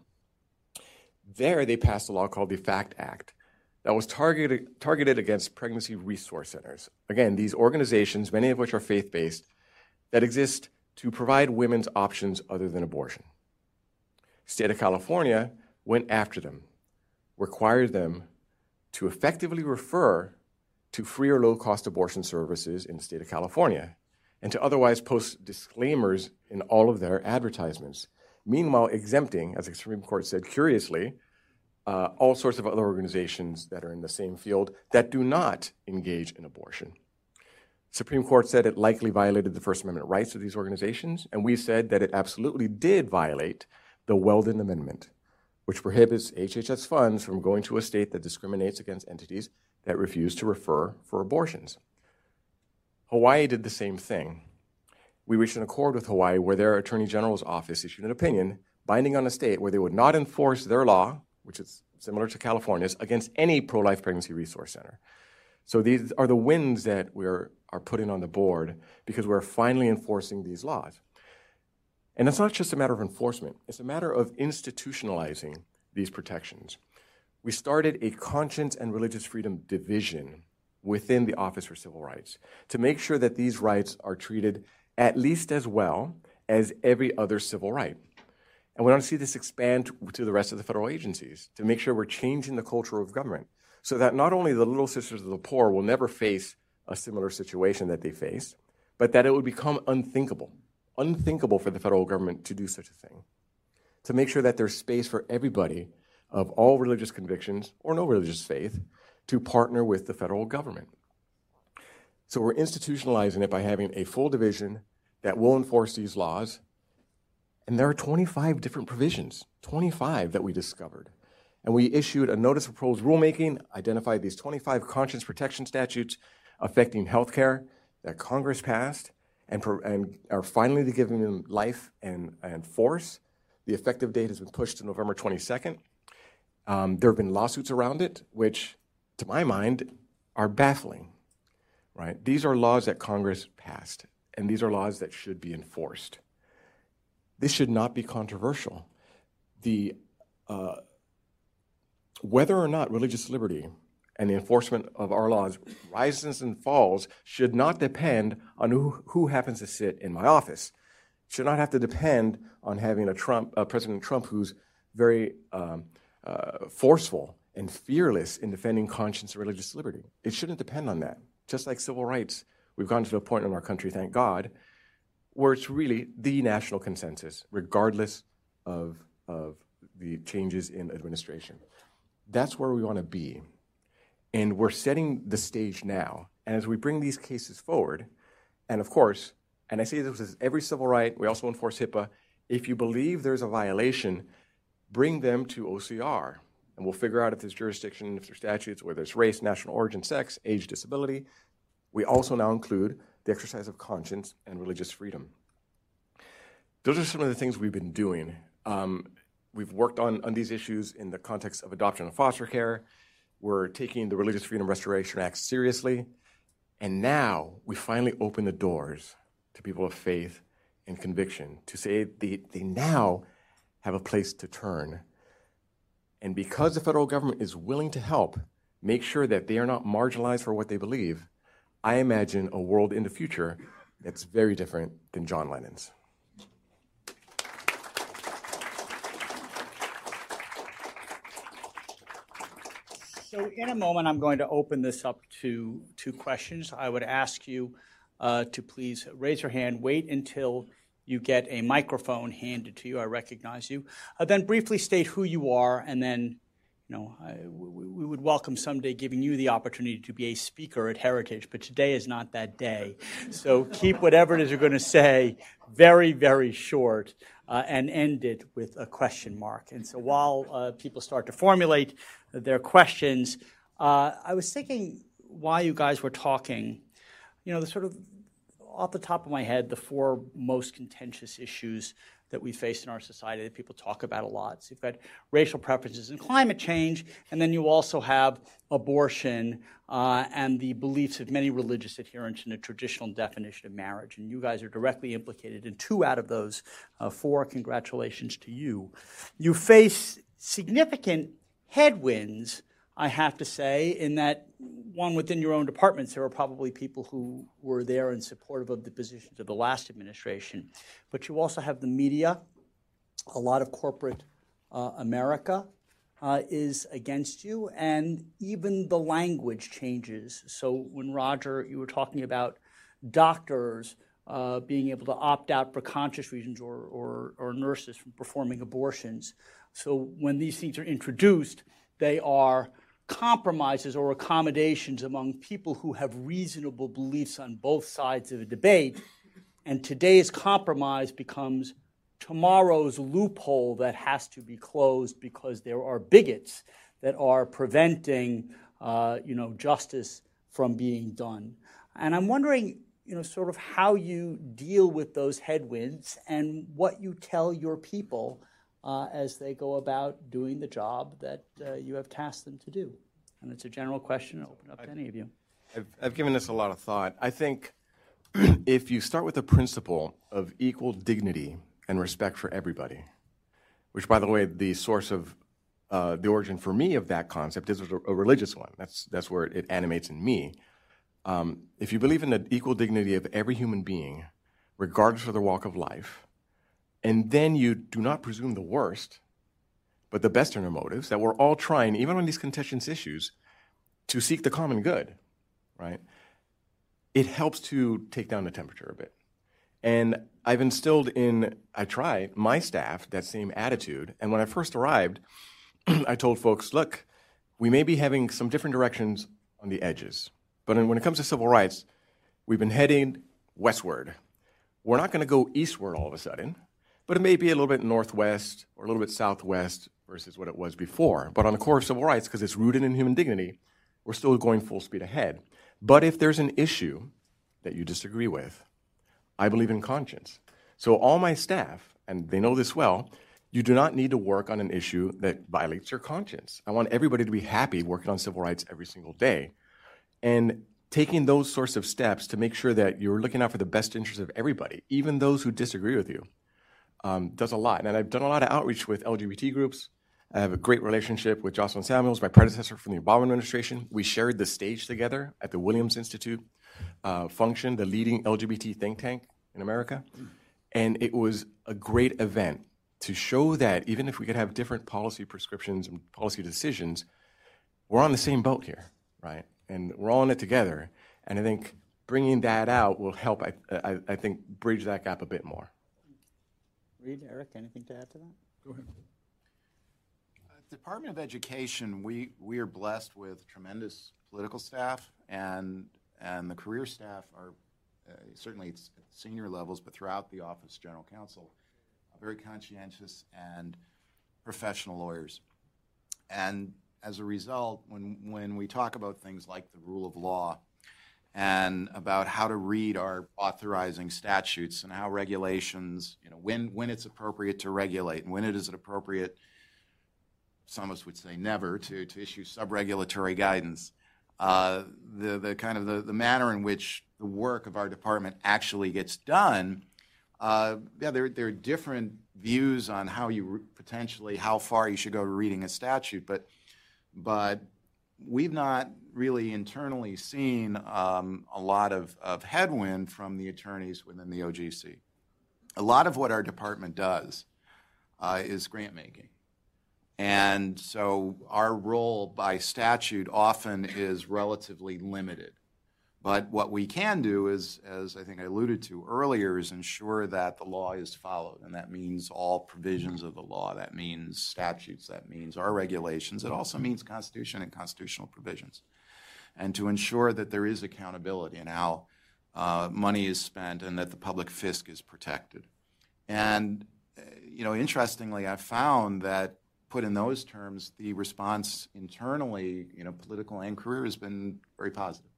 There, they passed a law called the FACT Act that was targeted, targeted against pregnancy resource centers. Again, these organizations, many of which are faith based, that exist to provide women's options other than abortion. State of California went after them, required them to effectively refer to free or low cost abortion services in the state of California and to otherwise post disclaimers in all of their advertisements. Meanwhile, exempting, as the Supreme Court said curiously, uh, all sorts of other organizations that are in the same field that do not engage in abortion. Supreme Court said it likely violated the First Amendment rights of these organizations, and we said that it absolutely did violate the Weldon Amendment, which prohibits HHS funds from going to a state that discriminates against entities that refuse to refer for abortions. Hawaii did the same thing. We reached an accord with Hawaii where their Attorney General's office issued an opinion binding on the state where they would not enforce their law, which is similar to California's, against any pro life pregnancy resource center. So these are the wins that we are, are putting on the board because we're finally enforcing these laws. And it's not just a matter of enforcement, it's a matter of institutionalizing these protections. We started a conscience and religious freedom division within the Office for Civil Rights to make sure that these rights are treated at least as well as every other civil right. And we want to see this expand to the rest of the federal agencies to make sure we're changing the culture of government so that not only the little sisters of the poor will never face a similar situation that they face, but that it would become unthinkable, unthinkable for the federal government to do such a thing. To make sure that there's space for everybody of all religious convictions or no religious faith to partner with the federal government. So we're institutionalizing it by having a full division that will enforce these laws. And there are 25 different provisions, 25 that we discovered. And we issued a notice of proposed rulemaking, identified these 25 conscience protection statutes affecting healthcare that Congress passed and, and are finally giving them life and, and force. The effective date has been pushed to November 22nd. Um, there have been lawsuits around it, which, to my mind, are baffling. Right? These are laws that Congress passed, and these are laws that should be enforced. This should not be controversial. The uh, whether or not religious liberty and the enforcement of our laws rises and falls should not depend on who, who happens to sit in my office. It should not have to depend on having a Trump, uh, President Trump who's very um, uh, forceful and fearless in defending conscience and religious liberty. It shouldn't depend on that. Just like civil rights, we've gotten to a point in our country, thank God, where it's really the national consensus, regardless of, of the changes in administration. That's where we want to be. And we're setting the stage now. And as we bring these cases forward, and of course, and I say this with every civil right, we also enforce HIPAA. If you believe there's a violation, bring them to OCR. And we'll figure out if there's jurisdiction, if there's statutes, whether it's race, national origin, sex, age, disability. We also now include the exercise of conscience and religious freedom. Those are some of the things we've been doing. Um, we've worked on, on these issues in the context of adoption and foster care. We're taking the Religious Freedom Restoration Act seriously. And now we finally open the doors to people of faith and conviction to say they, they now have a place to turn. And because the federal government is willing to help make sure that they are not marginalized for what they believe, I imagine a world in the future that's very different than John Lennon's. So in a moment, I'm going to open this up to two questions. I would ask you uh, to please raise your hand, wait until you get a microphone handed to you. I recognize you. Uh, then briefly state who you are, and then know, I, we, we, would welcome someday giving you the opportunity to be a speaker at Heritage, but today is not that day. So keep whatever it is you're going to say very, very short uh, and end it with a question mark. And so while uh, people start to formulate their questions, uh, I was thinking while you guys were talking, you know, the sort of off the top of my head, the four most contentious issues that we face in our society that people talk about a lot. So you've got racial preferences and climate change, and then you also have abortion uh, and the beliefs of many religious adherents in the traditional definition of marriage. And you guys are directly implicated in two out of those uh, four. Congratulations to you. You face significant headwinds I have to say, in that one within your own departments, there are probably people who were there and supportive of the positions of the last administration. But you also have the media, a lot of corporate uh, America uh, is against you, and even the language changes. So when Roger, you were talking about doctors uh, being able to opt out for conscious reasons or, or, or nurses from performing abortions. So when these things are introduced, they are compromises or accommodations among people who have reasonable beliefs on both sides of a debate. And today's compromise becomes tomorrow's loophole that has to be closed because there are bigots that are preventing, uh, you know, justice from being done. And I'm wondering, you know, sort of how you deal with those headwinds and what you tell your people uh, as they go about doing the job that uh, you have tasked them to do? And it's a general question. Open up to any of you. I've, I've given this a lot of thought. I think if you start with the principle of equal dignity and respect for everybody. Which, by the way, the source of uh, the origin for me of that concept is a, a religious one. That's, that's where it, it animates in me. Um, if you believe in the equal dignity of every human being, regardless of their walk of life, and then you do not presume the worst, but the best in our motives, that we're all trying, even on these contentious issues, to seek the common good, right? It helps to take down the temperature a bit. And I've instilled in, I try, my staff that same attitude. And when I first arrived, I told folks, look, we may be having some different directions on the edges. But when it comes to civil rights, we've been heading westward. We're not going to go eastward all of a sudden, but it may be a little bit northwest or a little bit southwest versus what it was before. But on the core of civil rights, because it's rooted in human dignity, we're still going full speed ahead. But if there's an issue that you disagree with, I believe in conscience. So all my staff, and they know this well, you do not need to work on an issue that violates your conscience. I want everybody to be happy working on civil rights every single day. And taking those sorts of steps to make sure that you're looking out for the best interests of everybody, even those who disagree with you, um, does a lot. And I've done a lot of outreach with LGBT groups. I have a great relationship with Jocelyn Samuels, my predecessor from the Obama administration. We shared the stage together at the Williams Institute uh, function, the leading LGBT think tank in America. And it was a great event to show that even if we could have different policy prescriptions and policy decisions, we're on the same boat here, right? And we're all in it together. And I think bringing that out will help, I, I, I think, bridge that gap a bit more. Reed, Eric, anything to add to that? Go ahead. Department of Education, we, we are blessed with tremendous political staff, and, and the career staff are uh, certainly it's at senior levels, but throughout the office, general counsel, very conscientious and professional lawyers. And as a result, when, when we talk about things like the rule of law and about how to read our authorizing statutes and how regulations, you know, when, when it's appropriate to regulate and when it is appropriate some of us would say never, to, to issue sub-regulatory guidance. Uh, the, the kind of the, the manner in which the work of our department actually gets done, uh, yeah, there, there are different views on how you re- potentially, how far you should go to reading a statute, but, but we've not really internally seen um, a lot of, of headwind from the attorneys within the OGC. A lot of what our department does uh, is grant making. And so our role by statute often is relatively limited. But what we can do is, as I think I alluded to earlier, is ensure that the law is followed. And that means all provisions of the law. That means statutes. That means our regulations. It also means Constitution and constitutional provisions. And to ensure that there is accountability in how uh, money is spent and that the public fisc is protected. And, uh, you know, interestingly, I found that put in those terms, the response internally, you know, political and career, has been very positive.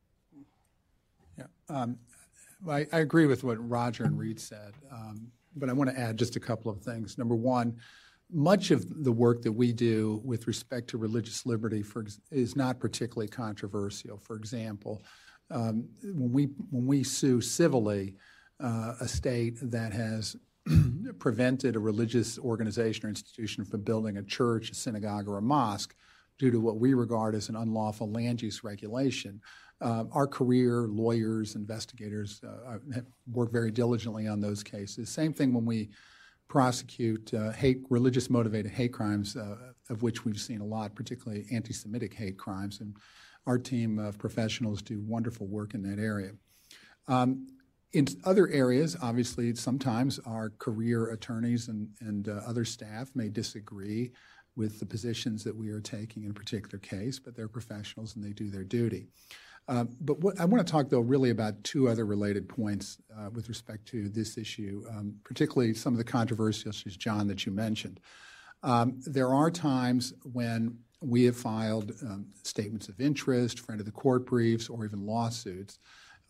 Yeah, um, I, I, agree with what Roger and Reed said, um, but I want to add just a couple of things. Number one, much of the work that we do with respect to religious liberty for, is not particularly controversial. For example, um, when we when we sue civilly uh, a state that has prevented a religious organization or institution from building a church, a synagogue, or a mosque due to what we regard as an unlawful land use regulation. Uh, our career lawyers, investigators uh, worked very diligently on those cases. Same thing when we prosecute uh, hate, religious motivated hate crimes, uh, of which we've seen a lot, particularly anti Semitic hate crimes. And our team of professionals do wonderful work in that area. Um, in other areas, obviously, sometimes our career attorneys and, and uh, other staff may disagree with the positions that we are taking in a particular case, but they're professionals and they do their duty. Uh, but what, I want to talk, though, really about two other related points uh, with respect to this issue, um, particularly some of the controversial issues, John, that you mentioned. Um, there are times when we have filed um, statements of interest, friend of the court briefs, or even lawsuits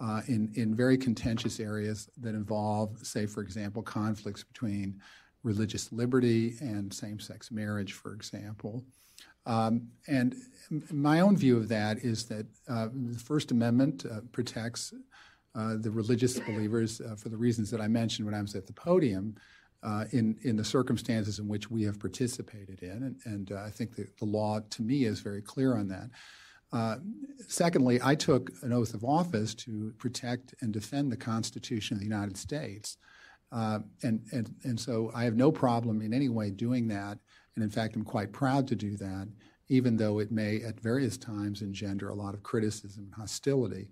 uh, in, in very contentious areas that involve, say, for example, conflicts between religious liberty and same sex marriage, for example. Um, and my own view of that is that uh, the First Amendment uh, protects uh, the religious believers uh, for the reasons that I mentioned when I was at the podium. uh, in, in the circumstances in which we have participated in. And, and uh, I think the, the law, to me, is very clear on that. Secondly, I took an oath of office to protect and defend the Constitution of the United States. And, and, and so I have no problem in any way doing that. And in fact, I'm quite proud to do that, even though it may at various times engender a lot of criticism and hostility.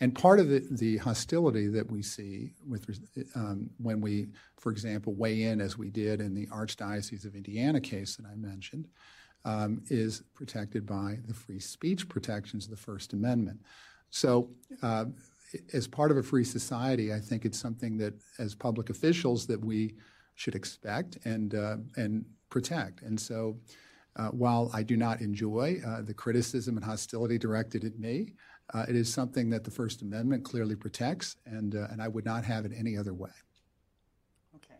And part of the, the hostility that we see with um, when we, for example, weigh in as we did in the Archdiocese of Indiana case that I mentioned, um, is protected by the free speech protections of the First Amendment. So, uh, as part of a free society, I think it's something that, as public officials, that we should expect and uh, and protect. And so, uh, while I do not enjoy uh, the criticism and hostility directed at me, uh, it is something that the First Amendment clearly protects, and, uh, and I would not have it any other way. Okay.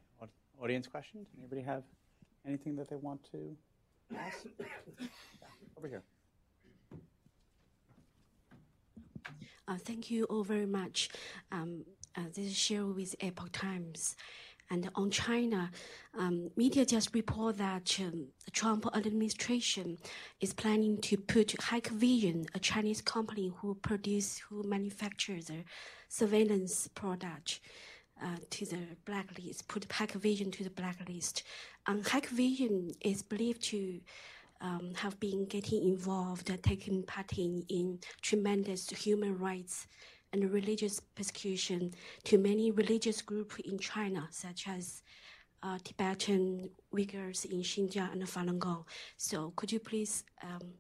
Audience questions? Anybody have anything that they want to ask? Over here. Uh, thank you all very much. Um, uh, this is Cheryl with Epoch Times. And on China, um, media just report that um, the Trump administration is planning to put Hikvision, a Chinese company who produce, who manufactures the surveillance product, uh, to the blacklist, put Hikvision to the blacklist. And Hikvision is believed to um, have been getting involved, uh, taking part in, in tremendous human rights and religious persecution to many religious groups in China, such as uh, Tibetan Uyghurs in Xinjiang and Falun Gong. So, could you please um,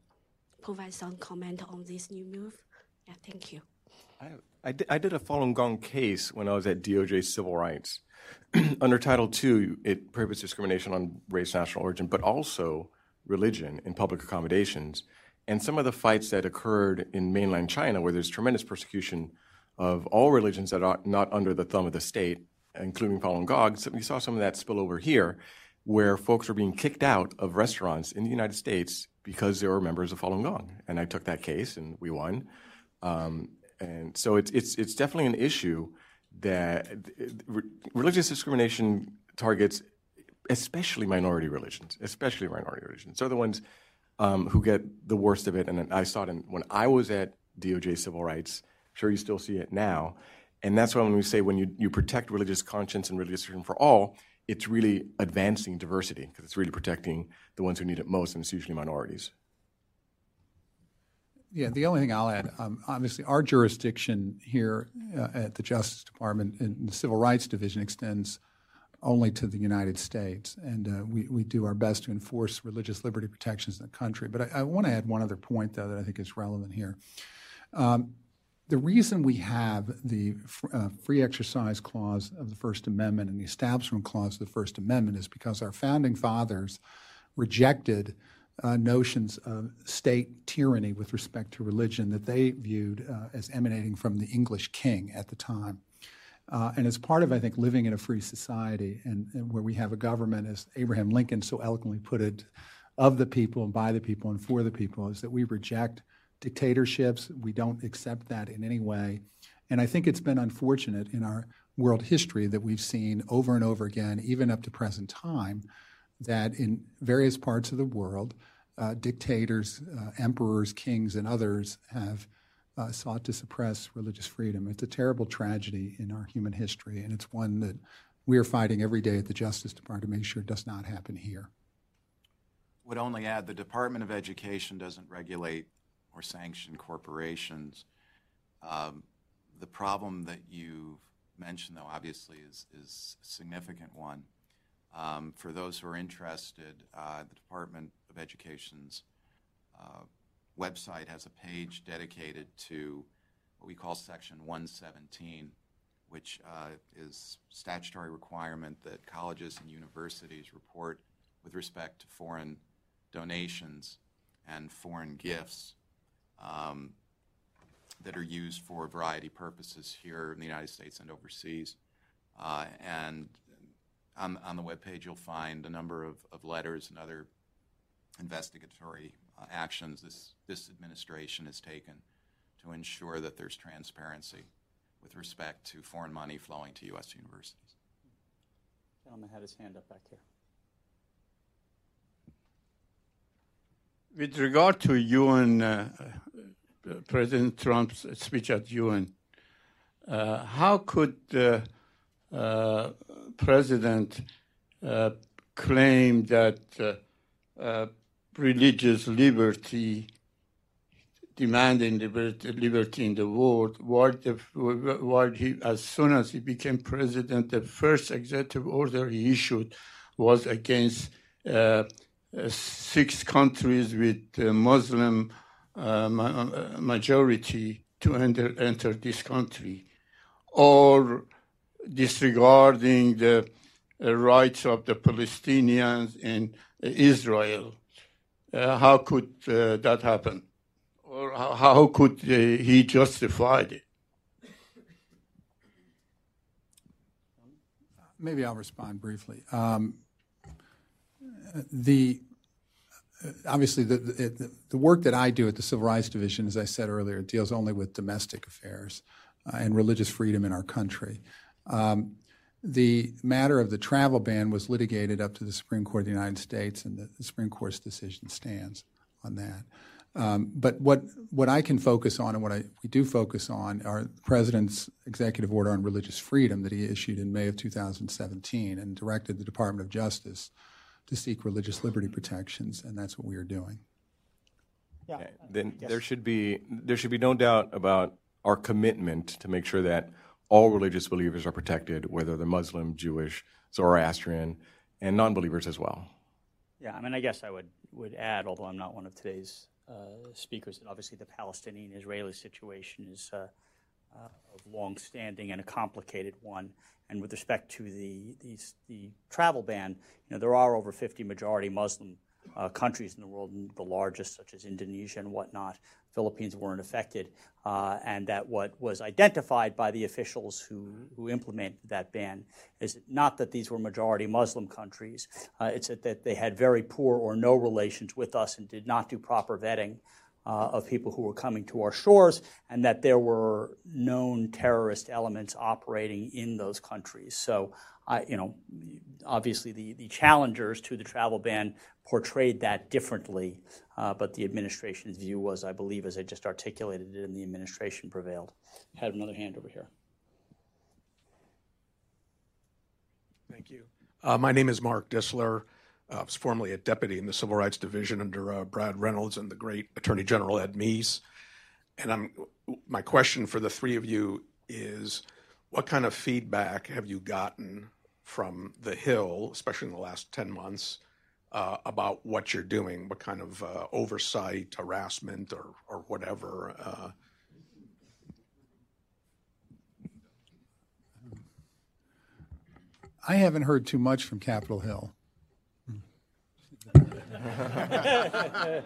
provide some comment on this new move? Yeah, thank you. I, I, did, I did a Falun Gong case when I was at DOJ Civil Rights. Under Title II, it prohibits discrimination on race, national origin, but also religion in public accommodations. And some of the fights that occurred in mainland China, where there's tremendous persecution of all religions that are not under the thumb of the state, including Falun Gong, so we saw some of that spill over here, where folks were being kicked out of restaurants in the United States because they were members of Falun Gong. And I took that case, and we won. Um, and so it's it's it's definitely an issue that religious discrimination targets especially minority religions, especially minority religions. They're the ones um, who get the worst of it. And I saw it in, when I was at DOJ Civil Rights. I'm sure you still see it now. And that's why when we say when you, you protect religious conscience and religious freedom for all, it's really advancing diversity because it's really protecting the ones who need it most, and it's usually minorities. Yeah, the only thing I'll add, um, obviously, our jurisdiction here uh, at the Justice Department and the Civil Rights Division extends only to the United States, and uh, we, we do our best to enforce religious liberty protections in the country. But I, I want to add one other point, though, that I think is relevant here. Um, the reason we have the uh, free exercise clause of the First Amendment and the establishment clause of the First Amendment is because our founding fathers rejected uh, notions of state tyranny with respect to religion that they viewed uh, as emanating from the English king at the time. Uh, and as part of, I think, living in a free society and, and, where we have a government, as Abraham Lincoln so eloquently put it, of the people and by the people and for the people, is that we reject dictatorships. We don't accept that in any way. And I think it's been unfortunate in our world history that we've seen over and over again, even up to present time, that in various parts of the world, uh, dictators, uh, emperors, kings, and others have uh, sought to suppress religious freedom. It's a terrible tragedy in our human history, and it's one that we are fighting every day at the Justice Department to make sure it does not happen here. Would only add the Department of Education doesn't regulate or sanction corporations. Um, the problem that you've mentioned, though, obviously is, is a significant one. Um, for those who are interested, uh, the Department of Education's uh, website has a page dedicated to what we call Section 117, which uh, is statutory requirement that colleges and universities report with respect to foreign donations and foreign gifts um, that are used for a variety of purposes here in the United States and overseas. Uh, and on, on the webpage, you'll find a number of, of letters and other investigatory actions this, this administration has taken to ensure that there's transparency with respect to foreign money flowing to U.S. universities. Gentleman had his hand up back here. With regard to UN, uh, uh, President Trump's speech at UN, uh, how could the uh, president uh, claim that uh, religious liberty, demanding liberty, in the world, while, the, while he, as soon as he became president, the first executive order he issued was against uh, six countries with uh, Muslim uh, majority to enter, enter this country, or disregarding the rights of the Palestinians in Israel. Uh, how could uh, that happen? Or how, could uh, he justify it? Maybe I'll respond briefly. Um, the obviously the, work that I do at the Civil Rights Division, as I said earlier, deals only with domestic affairs and religious freedom in our country. Um, the matter of the travel ban was litigated up to the Supreme Court of the United States, and the, the Supreme Court's decision stands on that. Um, but what what I can focus on, and what I, we do focus on, are the president's executive order on religious freedom that he issued in May of 2017 and directed the Department of Justice to seek religious liberty protections, and that's what we are doing. Yeah. Okay. Then yes. there should be there should be no doubt about our commitment to make sure that all religious believers are protected, whether they're Muslim, Jewish, Zoroastrian, and non-believers as well. Yeah, I mean, I guess I would would add, although I'm not one of today's uh, speakers, that obviously the Palestinian-Israeli situation is uh, uh, of long-standing and a complicated one. And with respect to the, the, the travel ban, you know, there are over 50 majority Muslim uh, countries in the world, the largest, such as Indonesia and whatnot. Philippines weren't affected, uh, and that what was identified by the officials who, who implemented that ban is not that these were majority Muslim countries, uh, it's that, that they had very poor or no relations with us and did not do proper vetting uh, of people who were coming to our shores, and that there were known terrorist elements operating in those countries. So, I, you know, obviously the, the challengers to the travel ban portrayed that differently, uh, but the administration's view was, I believe, as I just articulated it, and the administration prevailed. I Had another hand over here. Thank you. Uh, my name is Mark Disler. I was formerly a deputy in the Civil Rights Division under uh, Brad Reynolds and the great Attorney General Ed Meese. And I'm, my question for the three of you is what kind of feedback have you gotten from the Hill, especially in the last 10 months, uh, about what you're doing? What kind of uh, oversight, harassment, or, or whatever? Uh? I haven't heard too much from Capitol Hill.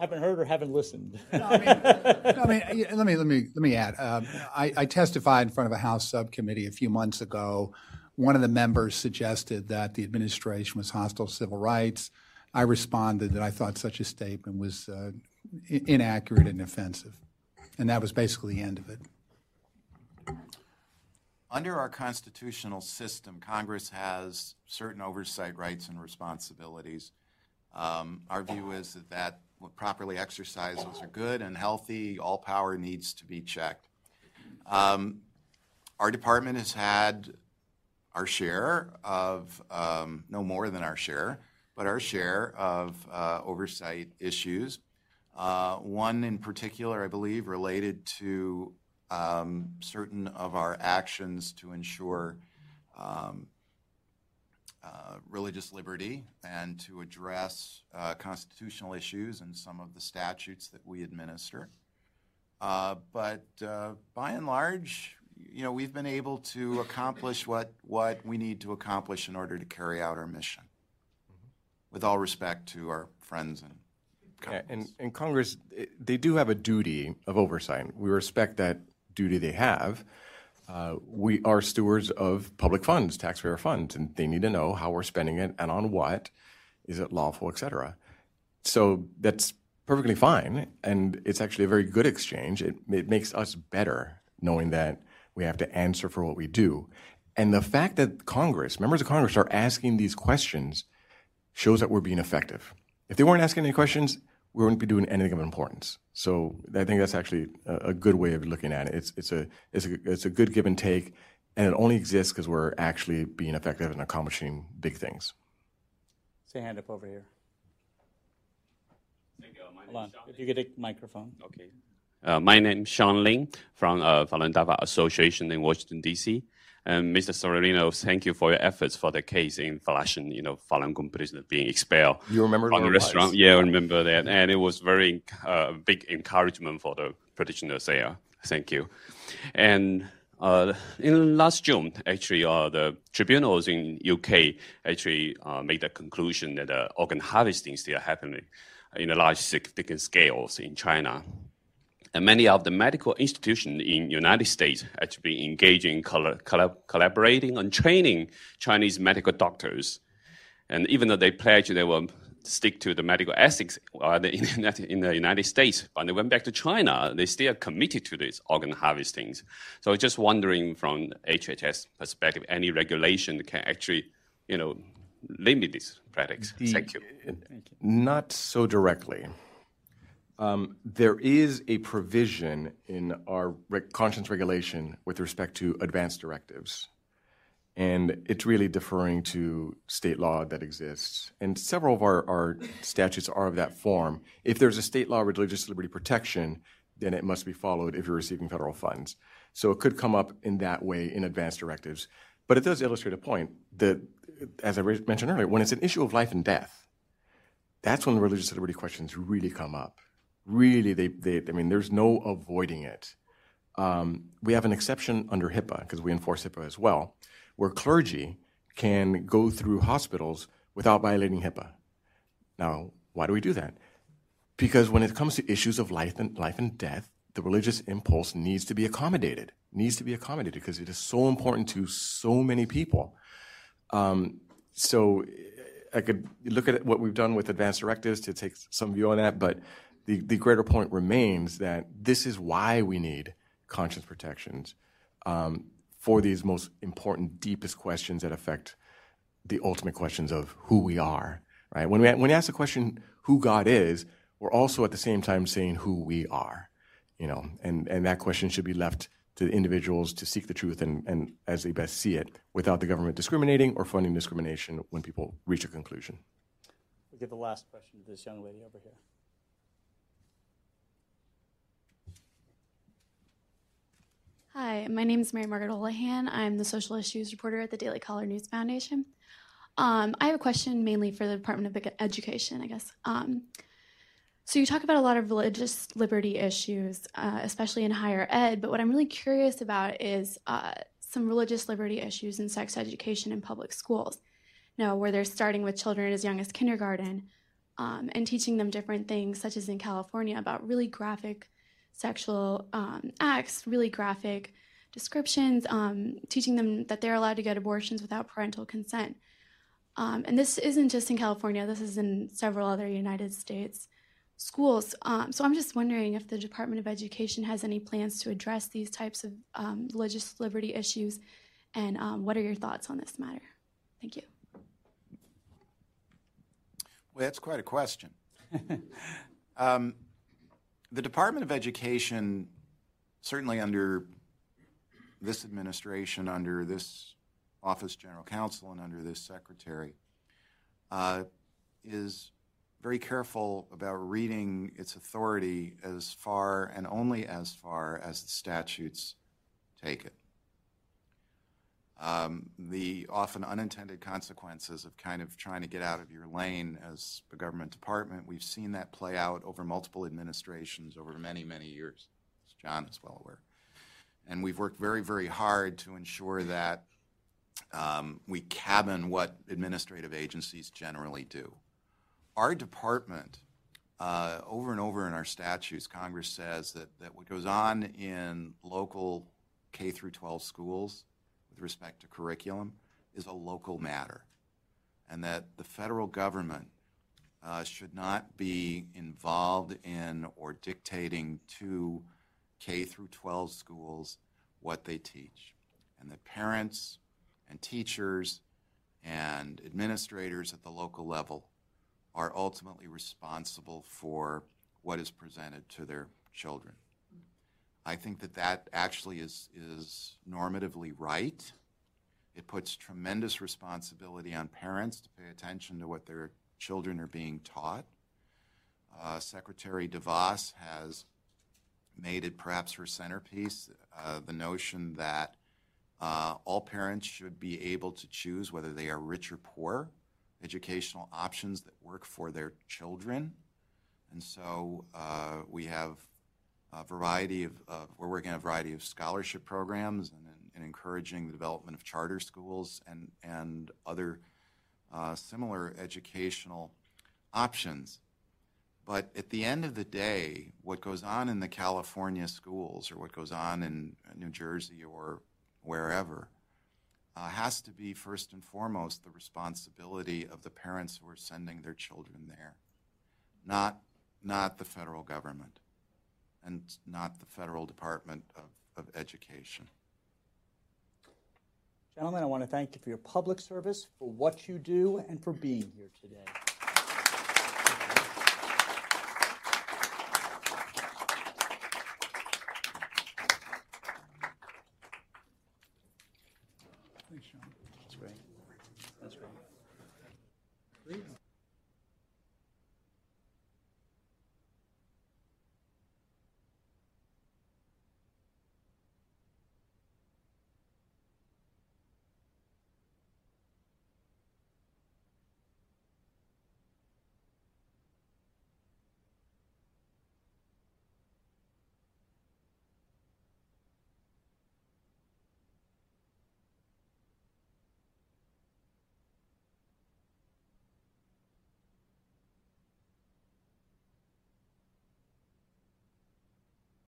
haven't heard or haven't listened. no, I mean, no, I mean, let me let me let me add. Um, I, I, testified in front of a House subcommittee a few months ago. One of the members suggested that the administration was hostile to civil rights. I responded that I thought such a statement was uh, inaccurate and offensive, and that was basically the end of it. Under our constitutional system, Congress has certain oversight rights and responsibilities. Um, our view is that that properly exercised, those are good and healthy. All power needs to be checked. Um, our department has had our share of, um, no more than our share, but our share of uh, oversight issues. Uh, one in particular, I believe, related to um, certain of our actions to ensure um, uh, religious liberty and to address uh, constitutional issues and some of the statutes that we administer. Uh, but uh, by and large, you know, we've been able to accomplish what, what we need to accomplish in order to carry out our mission. With all respect to our friends and yeah, and, and Congress, they do have a duty of oversight. We respect that duty they have. Uh, we are stewards of public funds, taxpayer funds, and they need to know how we're spending it and on what. Is it lawful, et cetera? So that's perfectly fine, and it's actually a very good exchange. It, it makes us better knowing that we have to answer for what we do. And the fact that Congress, members of Congress, are asking these questions shows that we're being effective. If they weren't asking any questions, we wouldn't be doing anything of importance. So I think that's actually a, a good way of looking at it. It's, it's, a, it's, a, it's a good give and take, and it only exists because we're actually being effective and accomplishing big things. Say hand up over here. Hold on. If you get a microphone. Okay. Uh, my name is Sean Ling from uh, Falun Dafa Association in Washington, D.C. And Mr. Severino, thank you for your efforts for the case in Flushing, you know, Falun Gong prisoner being expelled You remember from the where it was? restaurant. Yeah, I remember that. And it was very uh, big encouragement for the petitioners there. Thank you. And uh, in last June, actually, uh, the tribunals in UK actually uh, made the conclusion that uh, organ harvesting still happening in a large significant scales in China. And many of the medical institutions in United States actually engaging in colla- colla- collaborating and training Chinese medical doctors. And even though they pledged they will stick to the medical ethics in, the- United States, when they went back to China, they still committed to these organ harvestings. So just wondering from HHS perspective, any regulation can actually, you know, limit these practices. Thank you. Not so directly. Um, there is a provision in our reg- conscience regulation with respect to advance directives. And it's really deferring to state law that exists. And several of our, our statutes are of that form. If there's a state law religious liberty protection, then it must be followed if you're receiving federal funds. So it could come up in that way in advance directives. But it does illustrate a point that, as I mentioned earlier, when it's an issue of life and death, that's when the religious liberty questions really come up. Really, they, they I mean, there's no avoiding it. Um, we have an exception under HIPAA, because we enforce HIPAA as well, where clergy can go through hospitals without violating HIPAA. Now, why do we do that? Because when it comes to issues of life and, life and death, the religious impulse needs to be accommodated, needs to be accommodated because it is so important to so many people. Um, so I could look at what we've done with advanced directives to take some view on that, but the, the greater point remains that this is why we need conscience protections um, for these most important, deepest questions that affect the ultimate questions of who we are. Right? When we when we ask the question who God is, we're also at the same time saying who we are. You know, and and that question should be left to individuals to seek the truth and, and as they best see it, without the government discriminating or funding discrimination when people reach a conclusion. We'll give the last question to this young lady over here. Hi, my name is Mary Margaret Olohan. I'm the social issues reporter at the Daily Caller News Foundation. Um, I have a question mainly for the Department of Education, I guess. Um, so you talk about a lot of religious liberty issues, uh, especially in higher ed. But what I'm really curious about is uh, some religious liberty issues in sex education in public schools. Now, where they're starting with children as young as kindergarten um, and teaching them different things, such as in California, about really graphic sexual um, acts, really graphic descriptions, um, teaching them that they're allowed to get abortions without parental consent. Um, and this isn't just in California, this is in several other United States schools. Um, so I'm just wondering if the Department of Education has any plans to address these types of um, religious liberty issues, and um, what are your thoughts on this matter? Thank you. Well, that's quite a question. the Department of Education, certainly under this administration, under this Office General Counsel, and under this Secretary, uh, is very careful about reading its authority as far and only as far as the statutes take it. Um, the often unintended consequences of kind of trying to get out of your lane as a government department, we've seen that play out over multiple administrations over many, many years, as John is well aware. And we've worked very, very hard to ensure that um, we cabin what administrative agencies generally do. Our department, uh, over and over in our statutes, Congress says that, that what goes on in local K through 12 schools with respect to curriculum is a local matter, and that the federal government uh, should not be involved in or dictating to K through 12 schools what they teach, and that parents and teachers and administrators at the local level are ultimately responsible for what is presented to their children. I think that that actually is, is normatively right. It puts tremendous responsibility on parents to pay attention to what their children are being taught. Uh, Secretary DeVos has made it perhaps her centerpiece uh, the notion that uh, all parents should be able to choose whether they are rich or poor, educational options that work for their children. And so uh, we have a variety of, of, we're working on a variety of scholarship programs and, and encouraging the development of charter schools and, and other uh, similar educational options. But at the end of the day, what goes on in the California schools or what goes on in New Jersey or wherever uh, has to be first and foremost the responsibility of the parents who are sending their children there, not, not the federal government and not the federal Department of, of Education. Gentlemen, I want to thank you for your public service, for what you do, and for being here today.